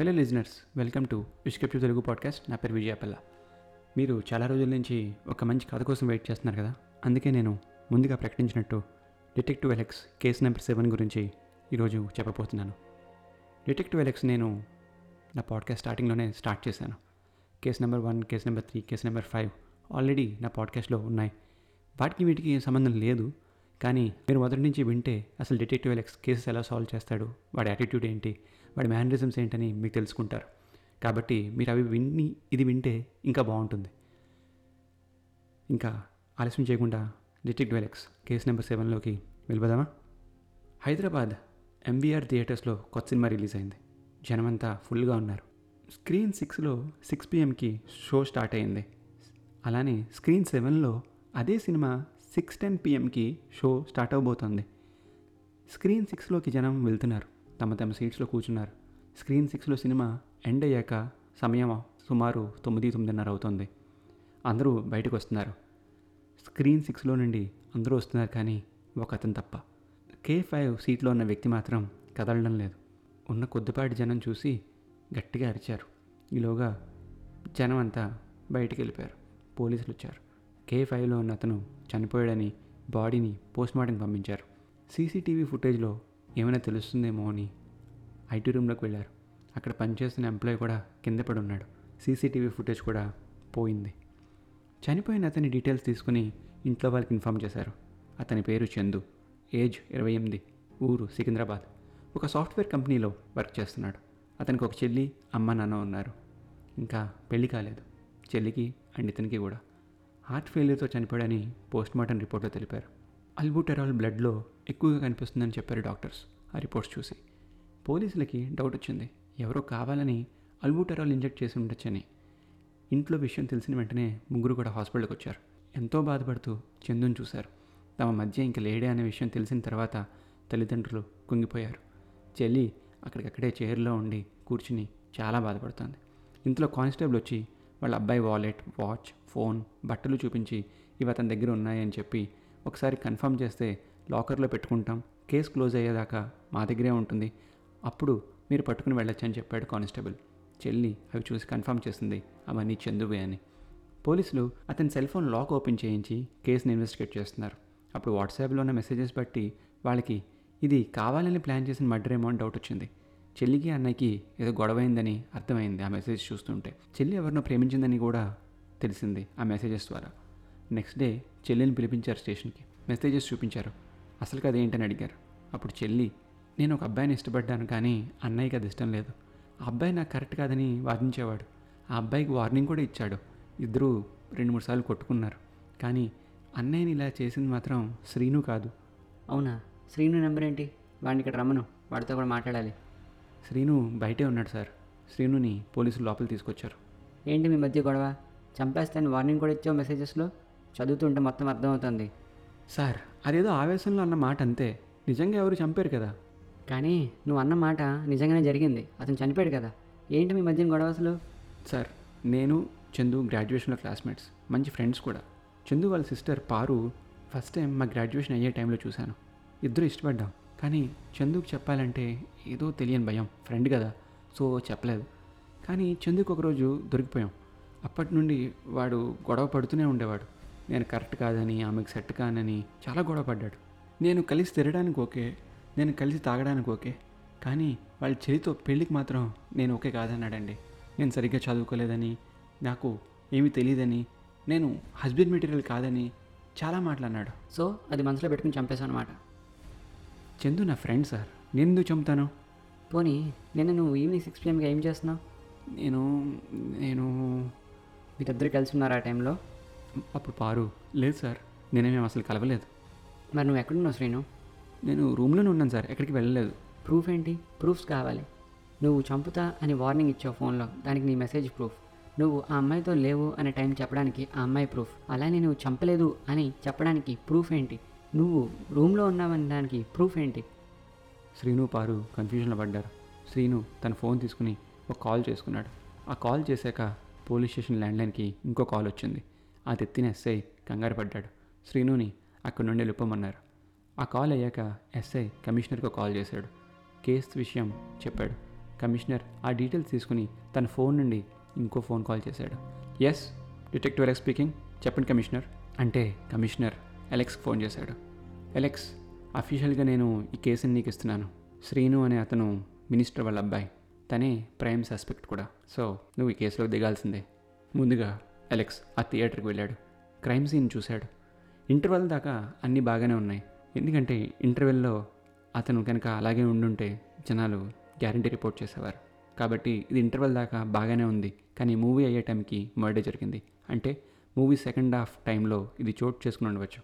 Hello listeners welcome to విష్కెప్ట్ Telugu podcast. నా పేరు విజయపల్ల మీరు చాలా రోజుల నుంచి ఒక మంచి కథ కోసం వెయిట్ చేస్తున్నారు కదా? అందుకే నేను ముందుగా ప్రకటించినట్టు detective Alex case number seven గురించి ఈరోజు చెప్పబోతున్నాను. డిటెక్టివ్ ఎలెక్స్ నేను నా పాడ్కాస్ట్ స్టార్టింగ్లోనే స్టార్ట్ చేశాను. Case number one case number three case number five already నా పాడ్కాస్ట్లో ఉన్నాయి. వాటికి వీటికి సంబంధం లేదు. కానీ మీరు మొదటి నుంచి వింటే అసలు డిటెక్టివ్ ఎలెక్స్ కేసెస్ ఎలా సాల్వ్ చేస్తాడు వాడి యాటిట్యూడ్ ఏంటి వాడి మేనరిజమ్స్ ఏంటని మీకు తెలుసుకుంటారు. కాబట్టి మీరు అవి విని ఇది వింటే ఇంకా బాగుంటుంది. ఇంకా ఆలస్యం చేయకుండా డిటెక్టివ్ ఎలెక్స్ కేసు నెంబర్ సెవెన్లోకి వెళ్ళిపోదామా? హైదరాబాద్ ఎంబీఆర్ థియేటర్స్లో కొత్త సినిమా రిలీజ్ అయింది. జనమంతా ఫుల్గా ఉన్నారు. స్క్రీన్ సిక్స్లో సిక్స్ పిఎంకి షో స్టార్ట్ అయింది. అలానే స్క్రీన్ సెవెన్లో అదే సినిమా సిక్స్ టెన్ పిఎంకి షో స్టార్ట్ అవబోతోంది. స్క్రీన్ సిక్స్లోకి జనం వెళ్తున్నారు. తమ తమ సీట్స్లో కూర్చున్నారు. స్క్రీన్ సిక్స్లో సినిమా ఎండ్ అయ్యాక సమయం సుమారు తొమ్మిది తొమ్మిదిన్నర అవుతుంది. అందరూ బయటకు వస్తున్నారు. స్క్రీన్ సిక్స్లో నుండి అందరూ వస్తున్నారు కానీ ఒక అతను తప్ప. కే ఫైవ్ సీట్లో ఉన్న వ్యక్తి మాత్రం కదలడం లేదు. ఉన్న కొద్దిపాటి జనం చూసి గట్టిగా అరిచారు. ఈలోగా జనం అంతా బయటికి వెళ్ళిపోయారు. పోలీసులు వచ్చారు. కే ఫైవ్లో ఉన్న అతను చనిపోయాడని బాడీని పోస్ట్మార్టంకి పంపించారు. సీసీటీవీ ఫుటేజ్లో ఏమైనా తెలుస్తుందేమో అని ఐటీ రూమ్లోకి వెళ్ళారు. అక్కడ పనిచేస్తున్న ఎంప్లాయ్ కూడా కింద పడి ఉన్నాడు. సీసీటీవీ ఫుటేజ్ కూడా పోయింది. చనిపోయిన అతని డీటెయిల్స్ తీసుకుని ఇంట్లో వాళ్ళకి ఇన్ఫామ్ చేశారు. అతని పేరు చందు. ఏజ్ ఇరవై ఎనిమిది. ఊరు సికింద్రాబాద్. ఒక సాఫ్ట్వేర్ కంపెనీలో వర్క్ చేస్తున్నాడు. అతనికి ఒక చెల్లి అమ్మ నాన్న ఉన్నారు. ఇంకా పెళ్ళి కాలేదు. చెల్లికి అండ్ ఇతనికి కూడా. హార్ట్ ఫెయిల్యూర్తో చనిపోయాడని పోస్ట్మార్టం రిపోర్ట్లో తెలిపారు. అల్బుటెరాల్ బ్లడ్లో ఎక్కువగా కనిపిస్తుందని చెప్పారు డాక్టర్స్ ఆ రిపోర్ట్స్ చూసి. పోలీసులకి డౌట్ వచ్చింది. ఎవరో కావాలని అల్బుటెరాల్ ఇంజెక్ట్ చేసి ఉండొచ్చని. ఇంట్లో విషయం తెలిసిన వెంటనే ముగ్గురు కూడా హాస్పిటల్కి వచ్చారు. ఎంతో బాధపడుతూ చందుని చూశారు. తమ మధ్య ఇంక లేడే అనే విషయం తెలిసిన తర్వాత తల్లిదండ్రులు కుంగిపోయారు. చెల్లి అక్కడికక్కడే చైర్లో ఉండి కూర్చుని చాలా బాధపడుతుంది. ఇంతలో కానిస్టేబుల్ వచ్చి వాళ్ళ అబ్బాయి వాలెట్ వాచ్ ఫోన్ బట్టలు చూపించి ఇవి అతని దగ్గర ఉన్నాయని చెప్పి ఒకసారి కన్ఫర్మ్ చేస్తే లాకర్లో పెట్టుకుంటాం. కేసు క్లోజ్ అయ్యేదాకా మా దగ్గరే ఉంటుంది. అప్పుడు మీరు పట్టుకుని వెళ్ళొచ్చు అని చెప్పాడు కానిస్టేబుల్. చెల్లి అవి చూసి కన్ఫర్మ్ చేసింది. అవన్నీ చందువే అని. పోలీసులు అతని సెల్ ఫోన్ లాక్ ఓపెన్ చేయించి కేసుని ఇన్వెస్టిగేట్ చేస్తున్నారు. అప్పుడు వాట్సాప్లో ఉన్న మెసేజెస్ బట్టి వాళ్ళకి ఇది కావాలని ప్లాన్ చేసిన మర్డర్ ఏమో అని డౌట్ వచ్చింది. చెల్లికి అన్నయ్యకి ఏదో గొడవైందని అర్థమైంది ఆ మెసేజ్ చూస్తుంటే. చెల్లి ఎవరినో ప్రేమించిందని కూడా తెలిసింది ఆ మెసేజెస్ ద్వారా. నెక్స్ట్ డే చెల్లిని పిలిపించారు స్టేషన్కి. మెసేజెస్ చూపించారు. అసలు అది ఏంటని అడిగారు. అప్పుడు చెల్లి నేను ఒక అబ్బాయిని ఇష్టపడ్డాను కానీ అన్నయ్యకి అది ఇష్టం లేదు. ఆ అబ్బాయి నాకు కరెక్ట్ కాదని వాదించేవాడు. ఆ అబ్బాయికి వార్నింగ్ కూడా ఇచ్చాడు. ఇద్దరూ రెండు మూడు సార్లు కొట్టుకున్నారు. కానీ అన్నయ్యని ఇలా చేసింది మాత్రం శ్రీను కాదు. అవునా? శ్రీను నెంబర్ ఏంటి? వాడిని ఇక్కడ రమ్మను. వాడితో కూడా మాట్లాడాలి. శ్రీను బయటే ఉన్నాడు సార్. శ్రీనుని పోలీసులు లోపల తీసుకొచ్చారు. ఏంటి మీ మధ్య గొడవ? చంపేస్తాను వార్నింగ్ కూడా ఇచ్చావు మెసేజెస్లో? చదువుతుంటే మొత్తం అర్థమవుతుంది. సార్ అదేదో ఆవేశంలో అన్న మాట అంతే. నిజంగా ఎవరు చంపారు కదా? కానీ నువ్వు అన్న మాట నిజంగానే జరిగింది. అతను చనిపోయాడు కదా. ఏంటి మీ మధ్య గొడవ అసలు? సార్ నేను చందు గ్రాడ్యుయేషన్లో క్లాస్మేట్స్. మంచి ఫ్రెండ్స్ కూడా. చందు వాళ్ళ సిస్టర్ పారు ఫస్ట్ టైం మా గ్రాడ్యుయేషన్ అయ్యే టైంలో చూశాను. ఇద్దరు ఇష్టపడ్డాం. కానీ చందుకు చెప్పాలంటే ఏదో తెలియని భయం. ఫ్రెండ్ కదా. సో చెప్పలేదు. కానీ చందుకు ఒకరోజు దొరికిపోయాం. అప్పటి నుండి వాడు గొడవ పడుతూనే ఉండేవాడు. నేను కరెక్ట్ కాదని ఆమెకు సెట్ కానని చాలా గొడవ పడ్డాడు. నేను కలిసి తిరగడానికి ఓకే నేను కలిసి తాగడానికి ఓకే కానీ వాళ్ళ చెల్లితో పెళ్ళికి మాత్రం నేను ఓకే కాదన్నాడండి. నేను సరిగ్గా చదువుకోలేదని నాకు ఏమీ తెలియదని నేను హస్బెండ్ మెటీరియల్ కాదని చాలా మాట్లాడినాడు సో అది మనసులో పెట్టుకుని చంపేశావు అనమాట చందు నా ఫ్రెండ్ సార్ నేను ఎందుకు చంపుతాను? పోనీ నిన్న నువ్వు ఈవినింగ్ సిక్స్ పిఎంకి ఏం చేస్తున్నావు? నేను నేను మీరిద్దరు కలిసి ఉన్నారు ఆ టైంలో అప్పుడు పారు లేదు సార్ నేనేమేం అసలు కలవలేదు. మరి నువ్వు ఎక్కడున్నావు శ్రీను? నేను రూమ్లోనే ఉన్నాను సార్ ఎక్కడికి వెళ్ళలేదు. ప్రూఫ్ ఏంటి? ప్రూఫ్స్ కావాలి. నువ్వు చంపుతా అని వార్నింగ్ ఇచ్చావు ఫోన్లో దానికి నీ మెసేజ్ ప్రూఫ్. నువ్వు ఆ అమ్మాయితో లేవు అనే టైం చెప్పడానికి ఆ అమ్మాయి ప్రూఫ్. అలానే నువ్వు చంపలేదు అని చెప్పడానికి ప్రూఫ్ ఏంటి? నువ్వు రూమ్లో ఉన్నావని దానికి ప్రూఫ్ ఏంటి? శ్రీను పారు కన్ఫ్యూజన్లో పడ్డారు. శ్రీను తన ఫోన్ తీసుకుని ఒక కాల్ చేసుకున్నాడు. ఆ కాల్ చేశాక పోలీస్ స్టేషన్ ల్యాండ్లైన్కి ఇంకో కాల్ వచ్చింది. అది ఎత్తిన ఎస్ఐ కంగారు పడ్డాడు. శ్రీనుని అక్కడి నుండి వెళ్ళిపోమన్నారు ఆ కాల్ అయ్యాక ఎస్ఐ కమిషనర్కు కాల్ చేశాడు. కేసు విషయం చెప్పాడు. కమిషనర్ ఆ డీటెయిల్స్ తీసుకుని తన ఫోన్ నుండి ఇంకో ఫోన్ కాల్ చేశాడు. ఎస్ డిటెక్టివ్ ఎలెక్స్ స్పీకింగ్ చెప్పండి కమిషనర్. అంటే కమిషనర్ ఎలెక్స్కి ఫోన్ చేశాడు. ఎలెక్స్ అఫీషియల్గా నేను ఈ కేసుని నీకు ఇస్తున్నాను. శ్రీను అనే అతను మినిస్టర్ వాళ్ళ అబ్బాయి. తనే ప్రైమ్ సస్పెక్ట్ కూడా. సో నువ్వు ఈ కేసులో దిగాల్సిందే. ముందుగా అలెక్స్ ఆ థియేటర్కి వెళ్ళాడు. క్రైమ్ సీన్ చూశాడు. ఇంటర్వెల్ దాకా అన్నీ బాగానే ఉన్నాయి. ఎందుకంటే ఇంటర్వెల్లో అతను కనుక అలాగే ఉండుంటే జనాలు గ్యారంటీ రిపోర్ట్ చేసేవారు. కాబట్టి ఇది ఇంటర్వెల్ దాకా బాగానే ఉంది. కానీ మూవీ అయ్యే టైంకి మర్డర్ జరిగింది. అంటే మూవీ సెకండ్ హాఫ్ టైంలో ఇది చోటు చేసుకుని ఉండవచ్చు.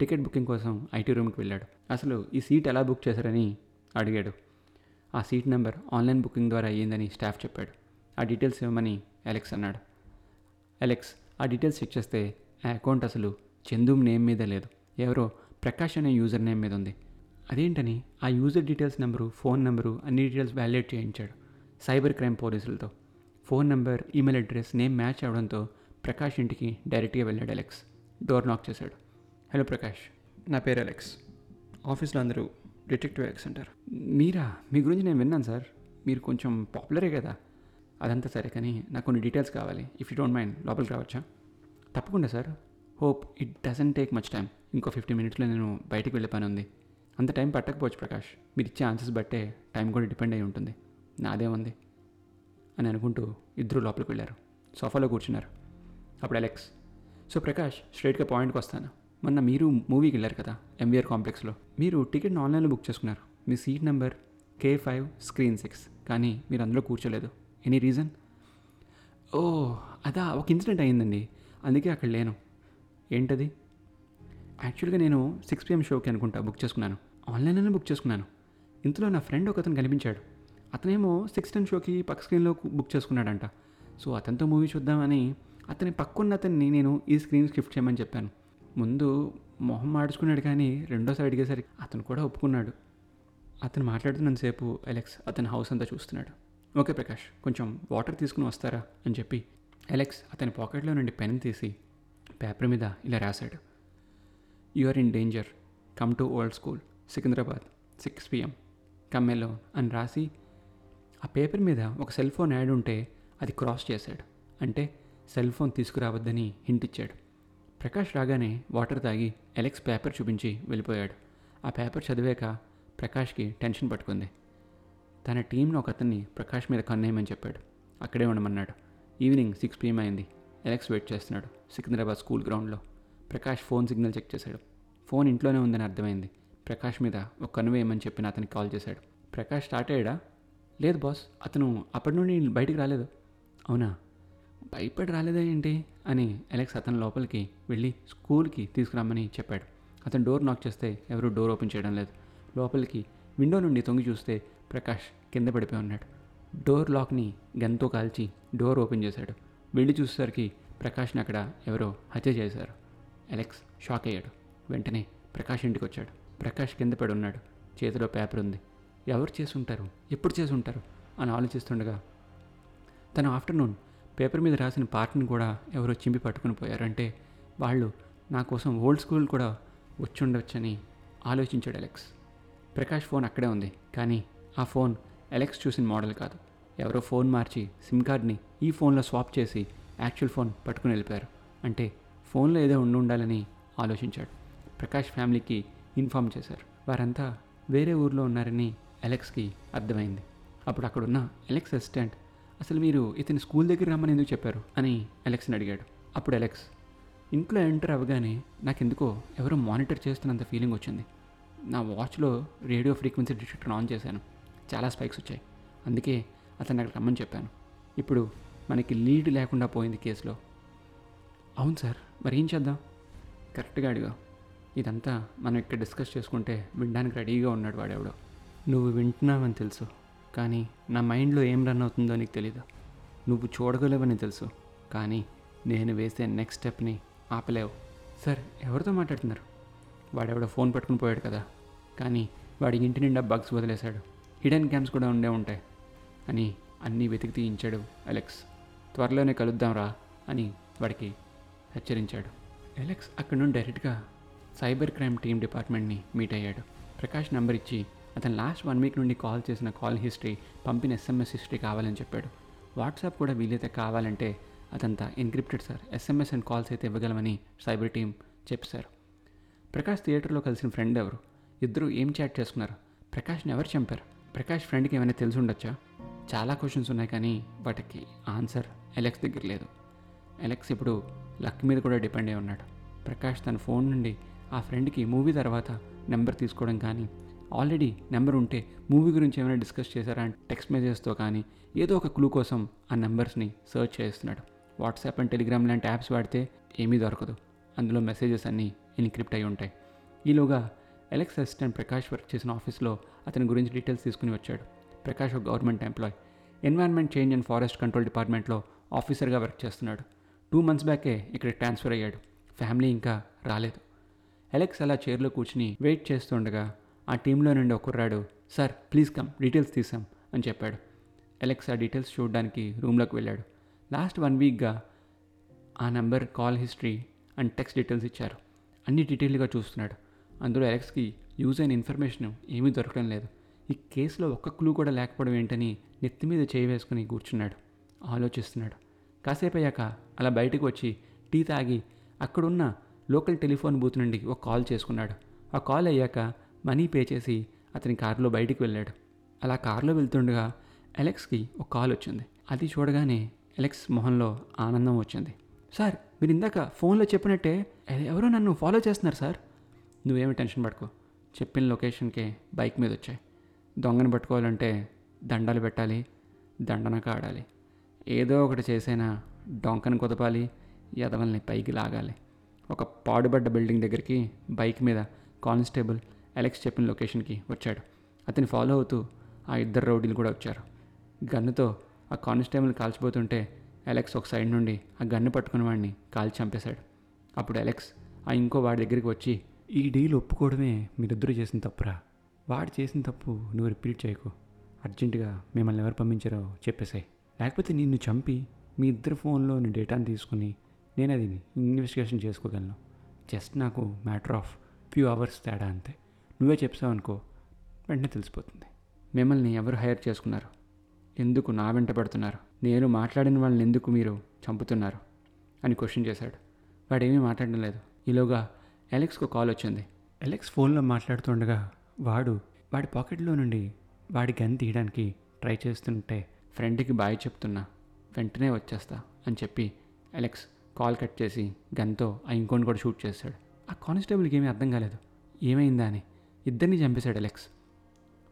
టికెట్ బుకింగ్ కోసం ఐటీ రూమ్కి వెళ్ళాడు. అసలు ఈ సీట్ ఎలా బుక్ చేశారని అడిగాడు. ఆ సీట్ నెంబర్ ఆన్లైన్ బుకింగ్ ద్వారా అయ్యిందని స్టాఫ్ చెప్పాడు. ఆ డీటెయిల్స్ ఇవ్వమని అలెక్స్ అన్నాడు. అలెక్స్ ఆ డీటెయిల్స్ చెక్ చేస్తే ఆ అకౌంట్ అసలు చందు నేమ్ మీద లేదు. ఎవరో ప్రకాష్ అనే యూజర్ నేమ్ మీద ఉంది. అదేంటని ఆ user details number phone number అన్ని డీటెయిల్స్ వ్యాలిడేట్ చేయించాడు సైబర్ క్రైమ్ పోలీసులతో. Phone number email address name match అవడంతో ప్రకాష్ ఇంటికి డైరెక్ట్గా వెళ్ళాడు అలెక్స్. డోర్ నాక్ చేశాడు. హలో ప్రకాష్. నా పేరు అలెక్స్. ఆఫీస్లో అందరూ డిటెక్టివ్ అలెక్స్ అంటారు. మీరా? మీ గురించి నేను విన్నాను సార్. మీరు కొంచెం పాపులరే కదా. అదంతా సరే కానీ నాకు కొన్ని డీటెయిల్స్ కావాలి. ఇఫ్ యూ డోంట్ మైండ్ లోపలికి రావచ్చా? తప్పకుండా sir. Hope it doesn't take much time ఇంకో ఫిఫ్టీ మినిట్స్లో నేను బయటికి వెళ్ళే పని ఉంది. అంత టైం పట్టకపోవచ్చు ప్రకాష్. మీరు ఇచ్చే ఆన్సర్స్ బట్టే టైం కూడా డిపెండ్ అయి ఉంటుంది. నాదేముంది అని అనుకుంటూ ఇద్దరు లోపలికి వెళ్ళారు. సోఫాలో కూర్చున్నారు. అప్పుడు అలెక్స్ సో ప్రకాష్ స్ట్రైట్గా పాయింట్కి వస్తాను. మొన్న మీరు మూవీకి వెళ్ళారు కదా ఎంవీఆర్ కాంప్లెక్స్లో మీరు టికెట్ని ఆన్లైన్లో బుక్ చేసుకున్నారు. మీ seat number K five screen six కానీ మీరు అందులో కూర్చోలేదు. ఎనీ రీజన్ ఓ అదా ఒక ఇన్సిడెంట్ అయ్యిందండి అందుకే అక్కడ లేను. ఏంటది? యాక్చువల్గా నేను సిక్స్ పిఎం షోకి అనుకుంటా బుక్ చేసుకున్నాను. ఆన్లైన్లోనే బుక్ చేసుకున్నాను. ఇంతలో నా ఫ్రెండ్ ఒక అతను కనిపించాడు. అతనేమో సిక్స్ టెన్ షోకి పక్క స్క్రీన్లో బుక్ చేసుకున్నాడంట. సో అతనితో మూవీ చూద్దామని అతని పక్కన్న అతన్ని నేను ఈ స్క్రీన్ షిఫ్ట్ చేయమని చెప్పాను. ముందు మొహం మాడుచుకున్నాడు కానీ రెండోసారి అడిగేసరికి అతను కూడా ఒప్పుకున్నాడు. అతను మాట్లాడుతున్నంతసేపు అలెక్స్ అతని హౌస్ అంతా చూస్తున్నాడు. ఓకే ప్రకాష్ కొంచెం వాటర్ తీసుకుని వస్తారా అని చెప్పి అలెక్స్ అతని పాకెట్లో నుండి పెన్ తీసి పేపర్ మీద ఇలా రాశాడు. You are in danger come to old school Secunderabad six PM come alone అని రాసి ఆ పేపర్ మీద ఒక సెల్ ఫోన్ యాడ్ ఉంటే అది క్రాస్ చేశాడు. అంటే సెల్ ఫోన్ తీసుకురావద్దని హింట్ ఇచ్చాడు. ప్రకాష్ రాగానే వాటర్ తాగి ఎలెక్స్ పేపర్ చూపించి వెళ్ళిపోయాడు. ఆ పేపర్ చదివాక ప్రకాష్కి టెన్షన్ పట్టుకుంది. తన టీంలో ఒక అతన్ని ప్రకాష్ మీద కన్నేయమని చెప్పాడు. అక్కడే ఉండమన్నాడు. ఈవినింగ్ సిక్స్ పిఎం అయింది. ఎలెక్స్ వెయిట్ చేస్తున్నాడు సికింద్రాబాద్ స్కూల్ గ్రౌండ్లో. ప్రకాష్ ఫోన్ సిగ్నల్ చెక్ చేశాడు. ఫోన్ ఇంట్లోనే ఉందని అర్థమైంది. ప్రకాష్ మీద ఒక కన్ను వేయమని చెప్పిన అతనికి కాల్ చేశాడు. ప్రకాష్ స్టార్ట్ అయ్యాడా? లేదు బాస్ అతను అప్పటి నుండి బయటికి రాలేదు. అవునా? భయపడి రాలేదా ఏంటి? అని ఎలెక్స్ అతని లోపలికి వెళ్ళి స్కూల్కి తీసుకురమ్మని చెప్పాడు. అతను డోర్ నాక్ చేస్తే ఎవరూ డోర్ ఓపెన్ చేయడం లేదు. లోపలికి విండో నుండి తొంగి చూస్తే ప్రకాష్ కింద పడిపోయి ఉన్నాడు. డోర్ లాక్ని గన్తో కాల్చి డోర్ ఓపెన్ చేశాడు. వెళ్ళి చూసేసరికి ప్రకాష్ని అక్కడ ఎవరో హత్య చేశారు. అలెక్స్ షాక్ అయ్యాడు. వెంటనే ప్రకాష్ ఇంటికి వచ్చాడు. ప్రకాష్ కింద పడి ఉన్నాడు. చేతిలో పేపర్ ఉంది. ఎవరు చేసి ఉంటారు ఎప్పుడు చేసి ఉంటారు అని ఆలోచిస్తుండగా తను ఆఫ్టర్నూన్ పేపర్ మీద రాసిన పార్ట్ని కూడా ఎవరో చింపి పట్టుకుని పోయారు. అంటే వాళ్ళు నా కోసం ఓల్డ్ స్కూల్ కూడా వచ్చి ఆలోచించాడు అలెక్స్. ప్రకాష్ ఫోన్ అక్కడే ఉంది. కానీ ఆ ఫోన్ ఎలెక్స్ చూసిన మోడల్ కాదు. ఎవరో ఫోన్ మార్చి సిమ్ కార్డ్ని ఈ ఫోన్లో స్వాప్ చేసి యాక్చువల్ ఫోన్ పట్టుకుని వెళ్ళిపోయారు. అంటే ఫోన్లో ఏదో ఉండి ఉండాలని ఆలోచించాడు. ప్రకాష్ ఫ్యామిలీకి ఇన్ఫామ్ చేశారు. వారంతా వేరే ఊర్లో ఉన్నారని ఎలెక్స్కి అర్థమైంది. అప్పుడు అక్కడున్న ఎలెక్స్ అసిస్టెంట్ అసలు మీరు ఇతని స్కూల్ దగ్గర రమ్మని ఎందుకు చెప్పారు? అని ఎలెక్స్ని అడిగాడు. అప్పుడు ఎలెక్స్ ఇంట్లో ఎంటర్ అవ్వగానే నాకెందుకో ఎవరో మానిటర్ చేస్తున్నంత ఫీలింగ్ వచ్చింది. నా వాచ్లో రేడియో ఫ్రీక్వెన్సీ డిటెక్టర్ ఆన్ చేశాను. చాలా స్పైక్స్ వచ్చాయి. అందుకే అతను అక్కడ రమ్మని చెప్పాను. ఇప్పుడు మనకి లీడ్ లేకుండా పోయింది కేసులో. అవును సార్ మరి ఏం చేద్దాం? కరెక్ట్గా అడిగా. ఇదంతా మనం ఇక్కడ డిస్కస్ చేసుకుంటే వినడానికి రెడీగా ఉన్నాడు వాడెవడో. నువ్వు వింటున్నావని తెలుసు కానీ నా మైండ్లో ఏం రన్ అవుతుందో నీకు తెలీదు. నువ్వు చూడగలవని తెలుసు కానీ నేను వేసే నెక్స్ట్ స్టెప్ని ఆపలేవు. సార్ ఎవరితో మాట్లాడుతున్నారు? వాడెవడో ఫోన్ పట్టుకుని పోయాడు కదా. కానీ వాడి ఇంటి నిండా బగ్స్ వదిలేశాడు. హిడెన్ క్యామ్స్ కూడా ఉండే ఉంటాయి. అని అన్నీ వెతికి తీయించాడు అలెక్స్. త్వరలోనే కలుద్దాంరా అని వాడికి హెచ్చరించాడు. అలెక్స్ అక్కడి నుండి డైరెక్ట్గా సైబర్ క్రైమ్ టీమ్ డిపార్ట్మెంట్ని మీట్ అయ్యాడు. ప్రకాష్ నంబర్ ఇచ్చి అతను లాస్ట్ వన్ వీక్ నుండి కాల్ చేసిన కాల్ హిస్టరీ పంపిన ఎస్ఎంఎస్ హిస్టరీ కావాలని చెప్పాడు. వాట్సాప్ కూడా వీలైతే కావాలంటే అదంతా encrypted sir. SMS and calls అయితే ఇవ్వగలమని సైబర్ టీం చెప్పారు ప్రకాష్ థియేటర్లో కలిసిన ఫ్రెండ్ ఎవరు? ఇద్దరు ఏం చాట్ చేసుకున్నారు ప్రకాష్ని ఎవరు చంపారు? ప్రకాష్ ఫ్రెండ్కి ఏమైనా తెలిసి ఉండొచ్చా? చాలా క్వశ్చన్స్ ఉన్నాయి కానీ వాటికి ఆన్సర్ ఎలెక్స్ దగ్గర లేదు. ఎలెక్స్ ఇప్పుడు లక్ మీద కూడా డిపెండ్ అయి ఉన్నాడు. ప్రకాష్ తన ఫోన్ నుండి ఆ ఫ్రెండ్కి మూవీ తర్వాత నెంబర్ తీసుకోవడం కానీ ఆల్రెడీ నెంబర్ ఉంటే మూవీ గురించి ఏమైనా డిస్కస్ చేశారా అని టెక్స్ట్ మెసేజెస్తో కానీ ఏదో ఒక క్లూ కోసం ఆ నెంబర్స్ని సర్చ్ చేస్తున్నాడు. వాట్సాప్ అండ్ టెలిగ్రామ్ లాంటి యాప్స్ వాడితే ఏమీ దొరకదు. అందులో మెసేజెస్ అన్నీ ఎన్క్రిప్ట్ అయి ఉంటాయి. ఈలోగా ఎలెక్స్ అసిస్టెంట్ ప్రకాష్ వర్క్ చేసిన ఆఫీస్లో అతని గురించి డీటెయిల్స్ తీసుకుని వచ్చాడు. ప్రకాష్ ఒక government employee environment change and forest control డిపార్ట్మెంట్లో ఆఫీసర్గా వర్క్ చేస్తున్నాడు. టూ మంత్స్ బ్యాకే ఇక్కడ ట్రాన్స్ఫర్ అయ్యాడు. ఫ్యామిలీ ఇంకా రాలేదు. ఎలెక్స్ అలా చైర్లో కూర్చుని వెయిట్ చేస్తుండగా ఆ టీంలో నుండి ఒక కుర్రాడు సార్ ప్లీజ్ కమ్ డీటెయిల్స్ తీసాం అని చెప్పాడు. ఎలెక్స్ ఆ డీటెయిల్స్ చూడడానికి రూమ్లోకి వెళ్ళాడు. లాస్ట్ వన్ వీక్గా ఆ number call history and text details ఇచ్చారు. అన్ని డీటెయిల్గా చూస్తున్నాడు. అందులో ఎలెక్స్కి యూజ్ అయిన ఇన్ఫర్మేషన్ ఏమీ దొరకడం లేదు. ఈ కేసులో ఒక్క క్లూ కూడా లేకపోవడం ఏంటని నెత్తి మీద చేయి వేసుకుని కూర్చున్నాడు. ఆలోచిస్తున్నాడు. కాసేపు అయ్యాక అలా బయటకు వచ్చి టీ తాగి అక్కడున్న లోకల్ టెలిఫోన్ బూత్ నుండి ఒక కాల్ చేసుకున్నాడు. ఆ కాల్ అయ్యాక మనీ పే చేసి అతని కారులో బయటికి వెళ్ళాడు. అలా కారులో వెళ్తుండగా ఎలెక్స్కి ఒక కాల్ వచ్చింది. అది చూడగానే ఎలెక్స్ మొహంలో ఆనందం వచ్చింది. సార్ మీరు ఇందాక ఫోన్లో చెప్పినట్టే ఎవరో నన్ను ఫాలో చేస్తున్నారు సార్. నువ్వేమి టెన్షన్ పడుకో. చెప్పిన లొకేషన్కే బైక్ మీద వచ్చాయి దొంగను పట్టుకోవాలంటే దండాలు పెట్టాలి దండనక ఆడాలి ఏదో ఒకటి చేసైనా డొంకను కుదపాలి ఎదవల్ని పైకి లాగాలి. ఒక పాడుబడ్డ బిల్డింగ్ దగ్గరికి బైక్ మీద కానిస్టేబుల్ అలెక్స్ చెప్పిన లొకేషన్కి వచ్చాడు. అతని ఫాలో అవుతూ ఆ ఇద్దరు రౌడీలు కూడా వచ్చారు. గన్నుతో ఆ కానిస్టేబుల్ని కాల్చిపోతుంటే అలెక్స్ ఒక సైడ్ నుండి ఆ గన్ను పట్టుకున్న వాడిని కాల్చి చంపేశాడు. అప్పుడు అలెక్స్ ఆ ఇంకో వాడి దగ్గరికి వచ్చి ఈ డీల్ ఒప్పుకోవడమే మీరిద్దరూ చేసిన తప్పురా. వాడు చేసిన తప్పు నువ్వు రిపీట్ చేయకు. అర్జెంటుగా మిమ్మల్ని ఎవరు పంపించారో చెప్పేసాయి లేకపోతే నిన్ను చంపి మీ ఇద్దరు ఫోన్లోని డేటాను తీసుకుని నేను అది ఇన్వెస్టిగేషన్ చేసుకోగలను. జస్ట్ నాకు మ్యాటర్ ఆఫ్ ఫ్యూ అవర్స్ తేడా అంతే. నువ్వే చెప్పావు అనుకో వెంటనే తెలిసిపోతుంది. మిమ్మల్ని ఎవరు హైర్ చేసుకున్నారు? ఎందుకు నా వెంట పడుతున్నారు? నేను మాట్లాడిన వాళ్ళని ఎందుకు మీరు చంపుతున్నారు? అని క్వశ్చన్ చేశాడు. వాడేమీ మాట్లాడడం లేదు. ఈలోగా ఎలెక్స్కు కాల్ వచ్చింది. ఎలెక్స్ ఫోన్లో మాట్లాడుతుండగా వాడు వాడి పాకెట్లో నుండి వాడి గన్ తీయడానికి ట్రై చేస్తుంటే ఫ్రెండ్కి బాయ్ చెప్తున్నా వెంటనే వచ్చేస్తా అని చెప్పి ఎలెక్స్ కాల్ కట్ చేసి గన్తో ఆ ఇంకోని కూడా షూట్ చేశాడు ఆ కానిస్టేబుల్కి ఏమీ అర్థం కాలేదు. ఏమైందా అని ఇద్దరిని చంపేశాడు ఎలెక్స్.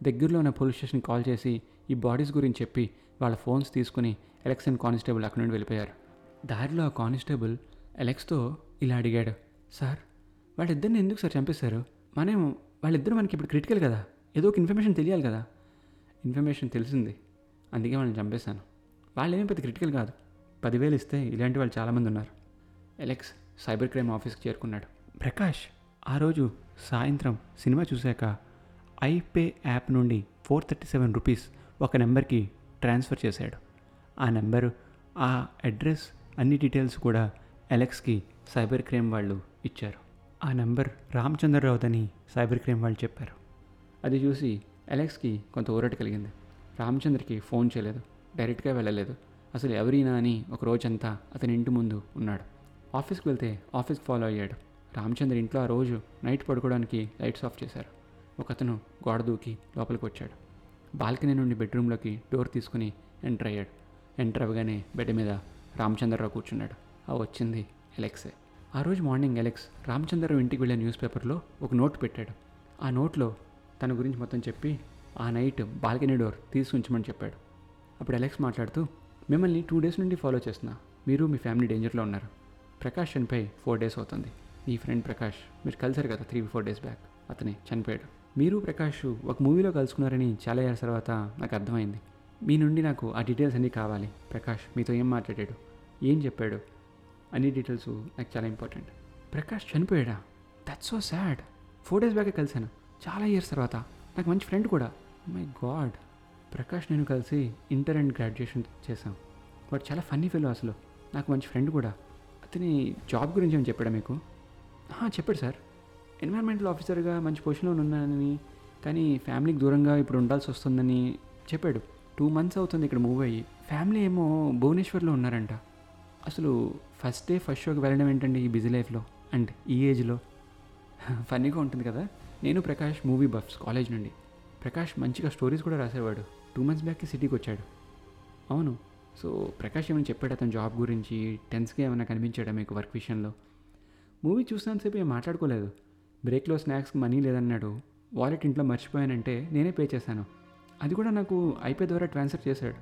దగ్గరలో ఉన్న పోలీస్ స్టేషన్ కాల్ చేసి ఈ బాడీస్ గురించి చెప్పి వాళ్ళ ఫోన్స్ తీసుకుని ఎలెక్స్ అండ్ కానిస్టేబుల్ అక్కడి నుండి వెళ్ళిపోయారు. దారిలో ఆ కానిస్టేబుల్ ఎలెక్స్తో ఇలా అడిగాడు సార్ వాళ్ళిద్దరిని ఎందుకు సార్ చంపేశారు? మనేమో వాళ్ళిద్దరు మనకి ఇప్పుడు క్రిటికల్ కదా. ఏదో ఒక ఇన్ఫర్మేషన్ తెలియాలి కదా. ఇన్ఫర్మేషన్ తెలిసింది. అందుకే వాళ్ళని చంపేశాను. వాళ్ళు ఏమీ పెద్ద క్రిటికల్ కాదు. పదివేలు ఇస్తే ఇలాంటి వాళ్ళు చాలామంది ఉన్నారు. ఎలెక్స్ సైబర్ క్రైమ్ ఆఫీస్కి చేరుకున్నాడు. ప్రకాష్ ఆ రోజు సాయంత్రం సినిమా చూశాక ఐపే యాప్ నుండి ఫోర్ థర్టీ సెవెన్ రూపీస్ ఒక నెంబర్కి ట్రాన్స్ఫర్ చేశాడు. ఆ నెంబరు ఆ అడ్రస్ అన్ని డీటెయిల్స్ కూడా ఎలెక్స్కి సైబర్ క్రైమ్ వాళ్ళు ఇచ్చారు. ఆ నెంబర్ రామచంద్రరావుదని సైబర్ క్రైమ్ వాళ్ళు చెప్పారు. అది చూసి అలెక్స్కి కొంత ఊరట కలిగింది. రామచంద్రకి ఫోన్ చేయలేదు. డైరెక్ట్గా వెళ్ళలేదు. అసలు ఎవరినా అని ఒక రోజంతా అతని ఇంటి ముందు ఉన్నాడు. ఆఫీస్కి వెళ్తే ఆఫీస్కి ఫాలో అయ్యాడు. రామచంద్ర ఇంట్లో ఆ రోజు నైట్ పడుకోవడానికి లైట్స్ ఆఫ్ చేశారు. ఒక అతను గోడ దూకి లోపలికి వచ్చాడు. బాల్కనీ నుండి బెడ్రూమ్లోకి డోర్ తీసుకుని ఎంటర్ అయ్యాడు. ఎంటర్ అవ్వగానే బెడ్ మీద రామచంద్రరావు కూర్చున్నాడు. ఆ వచ్చింది ఎలెక్సే ఆ రోజు మార్నింగ్ ఎలెక్స్ రామచంద్రరావు ఇంటికి వెళ్ళే న్యూస్ పేపర్లో ఒక నోట్ పెట్టాడు. ఆ నోట్లో తన గురించి మొత్తం చెప్పి ఆ నైట్ బాల్కనీ డోర్ తీసుకుంచమని చెప్పాడు. అప్పుడు అలెక్స్ మాట్లాడుతూ మిమ్మల్ని టూ డేస్ నుండి ఫాలో చేస్తున్నా. మీరు మీ ఫ్యామిలీ డేంజర్లో ఉన్నారు. ప్రకాష్ చనిపోయి ఫోర్ డేస్ అవుతుంది. మీ ఫ్రెండ్ ప్రకాష్ మీరు కలిసారు కదా త్రీ ఫోర్ డేస్ బ్యాక్. అతని చనిపోయాడు. మీరు ప్రకాష్ ఒక మూవీలో కలుసుకున్నారని చాలా ఇయర్స్ తర్వాత నాకు అర్థమైంది. మీ నుండి నాకు ఆ డీటెయిల్స్ అన్నీ కావాలి. ప్రకాష్ మీతో ఏం మాట్లాడాడు? ఏం చెప్పాడు? అన్ని డీటెయిల్స్ నాకు చాలా important Prakash చనిపోయాడా? That's so sad four days బ్యాకే కలిశాను. చాలా ఇయర్స్ తర్వాత. నాకు మంచి ఫ్రెండ్ కూడా. Oh మై గాడ్ ప్రకాష్ నేను కలిసి ఇంటర్ అండ్ గ్రాడ్యుయేషన్ చేశాం. వాడు చాలా ఫన్నీ ఫీల్ అసలు. నాకు మంచి ఫ్రెండ్ కూడా. అతని జాబ్ గురించి ఏమైనా చెప్పాడా మీకు? చెప్పాడు సార్. ఎన్విరాన్మెంటల్ ఆఫీసర్గా మంచి పొజిషన్లో ఉన్నానని కానీ ఫ్యామిలీకి దూరంగా ఇప్పుడు ఉండాల్సి వస్తుందని చెప్పాడు. టూ మంత్స్ అవుతుంది ఇక్కడ మూవ్ అయ్యి. ఫ్యామిలీ ఏమో భువనేశ్వర్లో ఉన్నారంట. అసలు ఫస్ట్ డే ఫస్ట్ షోకి వెళ్ళడం ఏంటండి ఈ బిజీ లైఫ్లో అండ్ ఈ ఏజ్లో ఫన్నీగా ఉంటుంది కదా? నేను ప్రకాష్ మూవీ బఫ్స్ కాలేజ్ నుండి. ప్రకాష్ మంచిగా స్టోరీస్ కూడా రాసేవాడు. టూ మంత్స్ బ్యాక్కి సిటీకి వచ్చాడు. అవును. సో ప్రకాష్ ఏమైనా చెప్పాడు అతని జాబ్ గురించి? టెన్స్గా ఏమైనా కనిపించాడా మీకు వర్క్ విషయంలో? మూవీ చూసినంతసేపు ఏం మాట్లాడుకోలేదు. బ్రేక్లో స్నాక్స్కి మనీ లేదన్నాడు. వాలెట్ ఇంట్లో మర్చిపోయానంటే నేనే పే చేశాను. అది కూడా నాకు ఐపే ద్వారా ట్రాన్స్ఫర్ చేశాడు.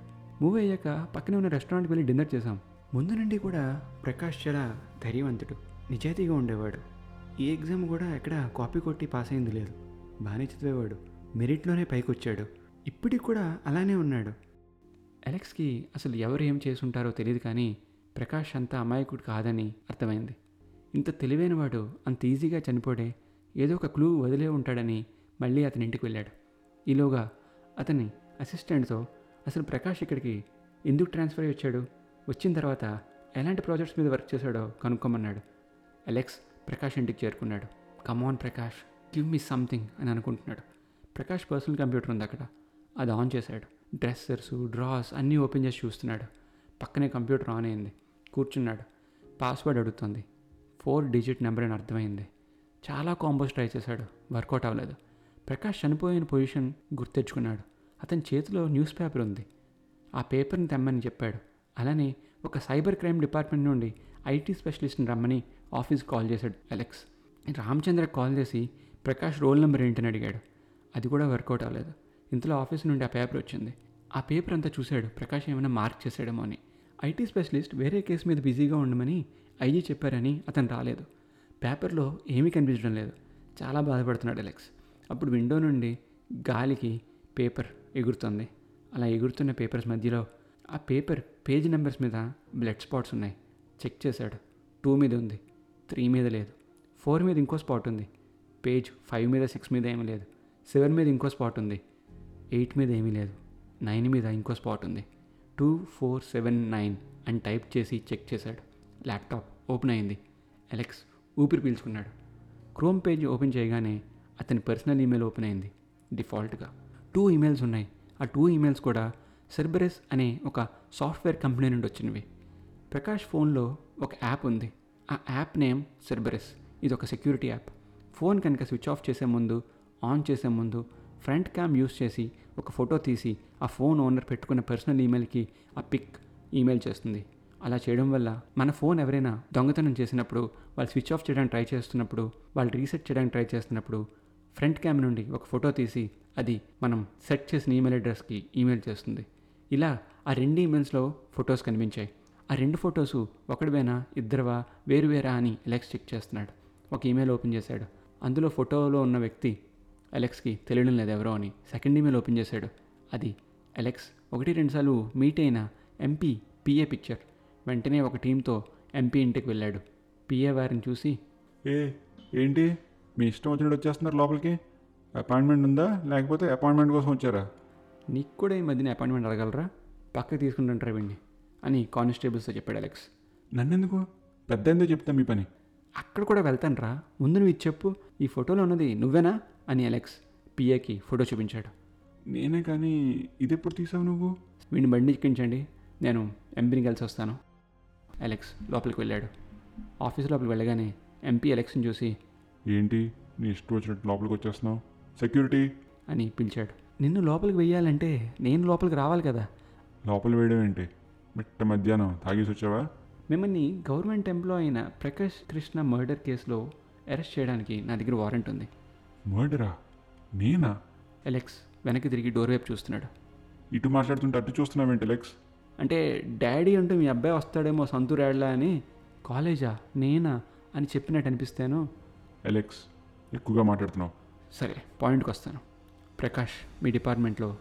మూవీ అయ్యాక పక్కనే ఉన్న రెస్టారెంట్కి వెళ్ళి డిన్నర్ చేశాం. ముందు నుండి కూడా ప్రకాష్ చాలా ధైర్యవంతుడు నిజాయితీగా ఉండేవాడు. ఈ ఎగ్జామ్ కూడా ఎక్కడ కాపీ కొట్టి పాస్ అయింది లేదు. బాగానే చదివేవాడు. మెరిట్లోనే పైకి వచ్చాడు ఇప్పటికి కూడా అలానే ఉన్నాడు. అలెక్స్కి అసలు ఎవరు ఏం చేసుంటారో తెలియదు కానీ ప్రకాష్ అంత అమాయకుడు కాదని అర్థమైంది. ఇంత తెలివైనవాడు అంత ఈజీగా చనిపోడే ఏదో ఒక క్లూ వదిలే ఉంటాడని మళ్ళీ అతని ఇంటికి వెళ్ళాడు. ఈలోగా అతని అసిస్టెంట్తో అసలు ప్రకాష్ ఇక్కడికి ఎందుకు ట్రాన్స్ఫర్ అయ్యి వచ్చాడు? వచ్చిన తర్వాత ఎలాంటి ప్రాజెక్ట్స్ మీద వర్క్ చేశాడో కనుక్కోమన్నాడు. అలెక్స్ ప్రకాష్ ఇంటికి చేరుకున్నాడు. Come on Prakash give me something అని అనుకుంటున్నాడు. ప్రకాష్ పర్సనల్ కంప్యూటర్ ఉంది అక్కడ. అది ఆన్ చేశాడు. డ్రెస్సర్స్ డ్రాస్ అన్నీ ఓపెన్ చేసి చూస్తున్నాడు. పక్కనే కంప్యూటర్ ఆన్ అయింది. కూర్చున్నాడు. పాస్వర్డ్ అడుగుతుంది. ఫోర్ డిజిట్ నెంబర్ అని అర్థమైంది. చాలా కాంబోస్ ట్రై చేశాడు. వర్కౌట్ అవ్వలేదు. ప్రకాష్ చనిపోయిన పొజిషన్ గుర్తెచ్చుకున్నాడు. అతని చేతిలో న్యూస్ పేపర్ ఉంది. ఆ పేపర్ని తెమ్మని చెప్పాడు. అలానే ఒక సైబర్ క్రైమ్ డిపార్ట్మెంట్ నుండి ఐటీ స్పెషలిస్ట్ని రమ్మని ఆఫీస్ కాల్ చేశాడు అలెక్స్. రామచంద్ర కాల్ చేసి ప్రకాష్ రోల్ నెంబర్ ఏంటని అడిగాడు. అది కూడా వర్కౌట్ అవ్వలేదు. ఇంతలో ఆఫీస్ నుండి ఆ పేపర్ వచ్చింది. ఆ పేపర్ అంతా చూశాడు. ప్రకాష్ ఏమైనా మార్క్ చేసాడేమో అని. ఐటీ స్పెషలిస్ట్ వేరే కేసు మీద బిజీగా ఉండమని ఐజీ చెప్పారని అతను రాలేదు. పేపర్లో ఏమీ కనిపించడం లేదు. చాలా బాధపడుతున్నాడు అలెక్స్. అప్పుడు విండో నుండి గాలికి పేపర్ ఎగురుతుంది. అలా ఎగురుతున్న పేపర్స్ మధ్యలో ఆ పేపర్ పేజ్ నెంబర్స్ మీద బ్లడ్ స్పాట్స్ ఉన్నాయి. చెక్ చేశాడు. టూ మీద ఉంది. త్రీ మీద లేదు. ఫోర్ మీద ఇంకో స్పాట్ ఉంది. పేజ్ ఫైవ్ మీద సిక్స్ మీద ఏమీ లేదు. సెవెన్ మీద ఇంకో స్పాట్ ఉంది. ఎయిట్ మీద ఏమీ లేదు. నైన్ మీద ఇంకో స్పాట్ ఉంది. టూ ఫోర్ సెవెన్ నైన్ అని టైప్ చేసి చెక్ చేశాడు. ల్యాప్టాప్ ఓపెన్ అయింది. అలెక్స్ ఊపిరి పీల్చుకున్నాడు. క్రోమ్ పేజ్ ఓపెన్ చేయగానే అతని పర్సనల్ ఈమెయిల్ ఓపెన్ అయింది. డిఫాల్ట్గా. టూ ఈమెయిల్స్ ఉన్నాయి. ఆ టూ ఈమెయిల్స్ కూడా సెర్బరెస్ అనే ఒక సాఫ్ట్వేర్ కంపెనీ నుండి వచ్చినవి. ప్రకాష్ ఫోన్లో ఒక యాప్ ఉంది. ఆ యాప్ నేమ్ సెర్బరెస్ ఇది ఒక సెక్యూరిటీ యాప్. ఫోన్ కనుక స్విచ్ ఆఫ్ చేసే ముందు ఆన్ చేసే ముందు ఫ్రంట్ క్యామ్ యూస్ చేసి ఒక ఫోటో తీసి ఆ ఫోన్ ఓనర్ పెట్టుకున్న పర్సనల్ ఈమెయిల్కి ఆ పిక్ ఈమెయిల్ చేస్తుంది. అలా చేయడం వల్ల మన ఫోన్ ఎవరైనా దొంగతనం చేసినప్పుడు వాళ్ళు స్విచ్ ఆఫ్ చేయడానికి ట్రై చేస్తున్నప్పుడు వాళ్ళు రీసెట్ చేయడానికి ట్రై చేస్తున్నప్పుడు ఫ్రంట్ క్యామ్ నుండి ఒక ఫోటో తీసి అది మనం సెట్ చేసిన ఈమెయిల్ అడ్రస్కి ఈమెయిల్ చేస్తుంది. ఇలా ఆ రెండు ఈమెయిల్స్లో ఫొటోస్ కనిపించాయి. ఆ రెండు ఫొటోస్ ఒకడివేనా ఇద్దరువా వేరువేరా అని ఎలెక్స్ చెక్ చేస్తున్నాడు. ఒక ఈమెయిల్ ఓపెన్ చేశాడు. అందులో ఫోటోలో ఉన్న వ్యక్తి అలెక్స్కి తెలియడం లేదు ఎవరో అని సెకండ్ ఈమెయిల్ ఓపెన్ చేశాడు. అది అలెక్స్ ఒకటి రెండుసార్లు మీట్ అయిన ఎంపీ పిఏ పిక్చర్ వెంటనే ఒక టీంతో ఎంపీ ఇంటికి వెళ్ళాడు. పిఏ వారిని చూసి ఏ ఏంటి? మీ ఇష్టం వచ్చినట్టు వచ్చేస్తున్నారు లోపలికి? అపాయింట్మెంట్ ఉందా? లేకపోతే అపాయింట్మెంట్ కోసం వచ్చారా? నీకు కూడా ఈ మధ్యన అపాయింట్మెంట్ అడగలరా? పక్కకి తీసుకుంటుంటారా వీడిని అని కానిస్టేబుల్స్తో చెప్పాడు అలెక్స్. నన్నెందుకు? పెద్ద ఎందుకు చెప్తా మీ పని. అక్కడ కూడా వెళ్తాను రా ముందు నువ్వు ఇది చెప్పు. ఈ ఫోటోలో ఉన్నది నువ్వేనా? అని అలెక్స్ పిఏకి ఫోటో చూపించాడు. నేనే కానీ ఇది ఎప్పుడు తీసావు నువ్వు? వీడిని బండి ఎక్కించండి. నేను ఎంపీని కలిసి వస్తాను. అలెక్స్ లోపలికి వెళ్ళాడు. ఆఫీస్ లోపలికి వెళ్ళగానే ఎంపీ అలెక్స్ని చూసి ఏంటి? నీ ఇష్టం వచ్చినట్టు లోపలికి వచ్చేస్తున్నావు. సెక్యూరిటీ? అని పిలిచాడు. నిన్ను లోపలికి వెయ్యాలంటే నేను లోపలికి రావాలి కదా. లోపల వేయడం ఏంటి? మిట్ట మధ్యాహ్నం తాగేసి వచ్చావా మిమ్మల్ని గవర్నమెంట్ ఎంప్లాయ్ అయిన ప్రకాష్ కృష్ణ మర్డర్ కేసులో అరెస్ట్ చేయడానికి నా దగ్గర వారెంట్ ఉంది. మర్డరా? నేనా? అలెక్స్ వెనక్కి తిరిగి డోర్ వైపు చూస్తున్నాడు. ఇటు మాట్లాడుతుంటే అటు చూస్తున్నావేంటి లెక్స్ అంటే డాడీ అంటూ మీ అబ్బాయి వస్తాడేమో సంతూరాడ్లా అని కాలేజా? నేనా? అని చెప్పినట్టు అనిపిస్తాను. అలెక్స్ ఎక్కువగా మాట్లాడుతున్నావు. సరే పాయింట్కి వస్తాను. ప్రకాష్ మీ డిపార్ట్మెంట్లో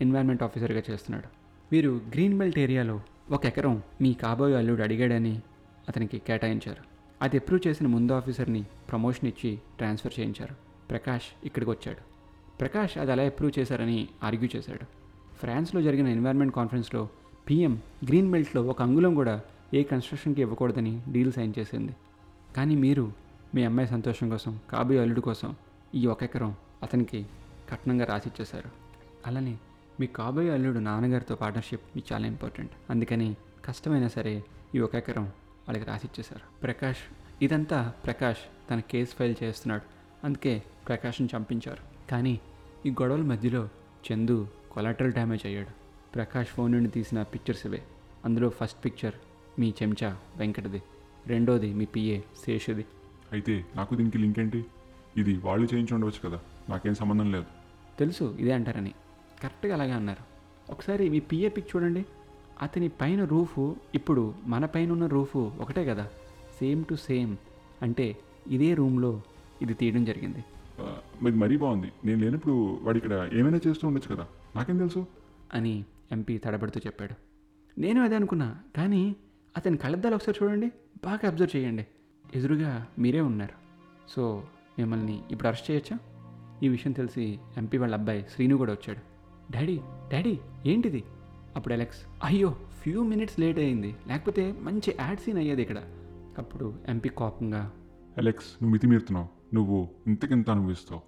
ఎన్వైర్న్మెంట్ ఆఫీసర్గా చేస్తున్నాడు. మీరు గ్రీన్ బెల్ట్ ఏరియాలో ఒక ఎకరం మీ కాబోయే అల్లుడు అడిగాడని అతనికి కేటాయించారు. అది అప్రూవ్ చేసిన ముందు ఆఫీసర్ని ప్రమోషన్ ఇచ్చి ట్రాన్స్ఫర్ చేయించారు. ప్రకాష్ ఇక్కడికి వచ్చాడు. ప్రకాష్ అది అలా అప్రూవ్ చేశారని ఆర్గ్యూ చేశాడు. ఫ్రాన్స్లో జరిగిన ఎన్వైర్న్మెంట్ కాన్ఫరెన్స్లో పీఎం గ్రీన్ బెల్ట్లో ఒక అంగుళం కూడా ఏ కన్స్ట్రక్షన్కి ఇవ్వకూడదని డీల్ సైన్ చేసింది. కానీ మీరు మీ అమ్మాయి సంతోషం కోసం కాబోయే అల్లుడు కోసం ఈ ఒక ఎకరం అతనికి కట్నంగా రాసిచ్చేశారు. అలానే మీ కాబోయే అల్లుడు నాన్నగారితో పార్ట్నర్షిప్ మీకు చాలా ఇంపార్టెంట్. అందుకని కష్టమైనా సరే ఈ ఒక ఎకరం వాళ్ళకి రాసిచ్చేశారు. ప్రకాష్ ఇదంతా ప్రకాష్ తన కేసు ఫైల్ చేస్తున్నాడు. అందుకే ప్రకాష్ని చంపించారు. కానీ ఈ గొడవల మధ్యలో చందు కొలాటరల్ డ్యామేజ్ అయ్యాడు. ప్రకాష్ ఫోన్ నుండి తీసిన పిక్చర్స్ ఇవే. అందులో ఫస్ట్ పిక్చర్ మీ చెంచా వెంకటది. రెండోది మీ పిఏ శేషుది. అయితే నాకు దీనికి లింక్ ఏంటి? ఇది వాళ్ళు చేయించి ఉండవచ్చు కదా. నాకేం సంబంధం లేదు. తెలుసు ఇదే అంటారని. కరెక్ట్గా అలాగే అన్నారు. ఒకసారి మీ పిఏ పిక్ చూడండి. అతని పైన రూఫు ఇప్పుడు మన పైన ఉన్న రూఫు ఒకటే కదా. Same to same. అంటే ఇదే రూమ్లో ఇది తీయడం జరిగింది. ఇది మరీ బాగుంది. నేను లేనప్పుడు వాడు ఇక్కడ ఏమైనా చేస్తూ ఉండొచ్చు కదా. నాకేం తెలుసు? అని ఎంపీ తడబడుతూ చెప్పాడు. నేను అదే అనుకున్నా కానీ అతని కళ్ళద్దాలు ఒకసారి చూడండి. బాగా అబ్జర్వ్ చేయండి. ఎదురుగా మీరే ఉన్నారు. సో మిమ్మల్ని ఇప్పుడు అరెస్ట్ చేయొచ్చా? ఈ విషయం తెలిసి ఎంపీ వాళ్ళ అబ్బాయి శ్రీను కూడా వచ్చాడు. డాడీ డాడీ ఏంటిది? అప్పుడు అలెక్స్ అయ్యో ఫ్యూ మినిట్స్ లేట్ అయింది. లేకపోతే మంచి యాడ్ సీన్ అయ్యేది ఇక్కడ. అప్పుడు ఎంపీ కోపంగా అలెక్స్ నువ్వు మితిమీరుతున్నావు. నువ్వు ఇంతకింత అనుభవిస్తావు.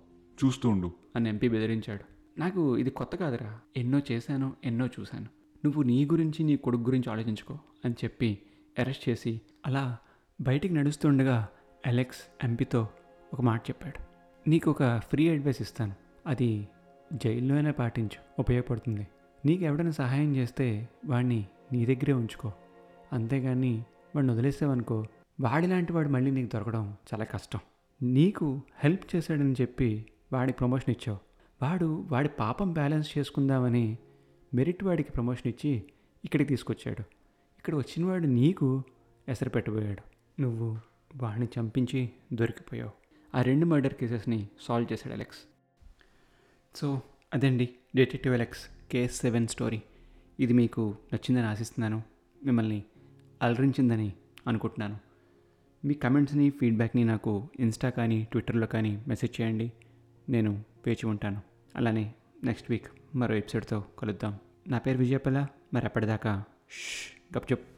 చూస్తూ ఉండు. అని ఎంపీ బెదిరించాడు. నాకు ఇది కొత్త కాదురా. ఎన్నో చేశాను ఎన్నో చూశాను. నువ్వు నీ గురించి నీ కొడుకు గురించి ఆలోచించుకో అని చెప్పి అరెస్ట్ చేసి అలా బయటికి నడుస్తుండగా అలెక్స్ ఎంపీతో ఒక మాట చెప్పాడు. నీకు ఒక ఫ్రీ అడ్వైస్ ఇస్తాను. అది జైల్లోనే పాటించు. ఉపయోగపడుతుంది. నీకు ఎవడైనా సహాయం చేస్తే వాడిని నీ దగ్గరే ఉంచుకో. అంతేగాని వాడిని వదిలేసావనుకో వాడిలాంటి వాడు మళ్ళీ నీకు దొరకడం చాలా కష్టం. నీకు హెల్ప్ చేశాడని చెప్పి వాడికి ప్రమోషన్ ఇచ్చావు. వాడు వాడి పాపం బ్యాలెన్స్ చేసుకుందామని మెరిట్ వాడికి ప్రమోషన్ ఇచ్చి ఇక్కడికి తీసుకొచ్చాడు. ఇక్కడ వచ్చినవాడు నీకు ఎసరు పెట్టబోయాడు. నువ్వు వాడిని చంపించి దొరికిపోయావు. ఆ రెండు మర్డర్ కేసెస్ని సాల్వ్ చేశాడు అలెక్స్ సో అదండి detective Alex case seven story ఇది మీకు నచ్చిందని ఆశిస్తున్నాను. మిమ్మల్ని అలరించిందని అనుకుంటున్నాను. మీ కమెంట్స్ని ఫీడ్బ్యాక్ని నాకు ఇన్స్టా కానీ ట్విట్టర్లో కానీ మెసేజ్ చేయండి. నేను వేచి ఉంటాను. అలానే నెక్స్ట్ వీక్ మరో ఎపిసోడ్తో కలుద్దాం. నా పేరు విజయపల్ల. మరి అప్పటిదాకా ష్ గప్చుప్.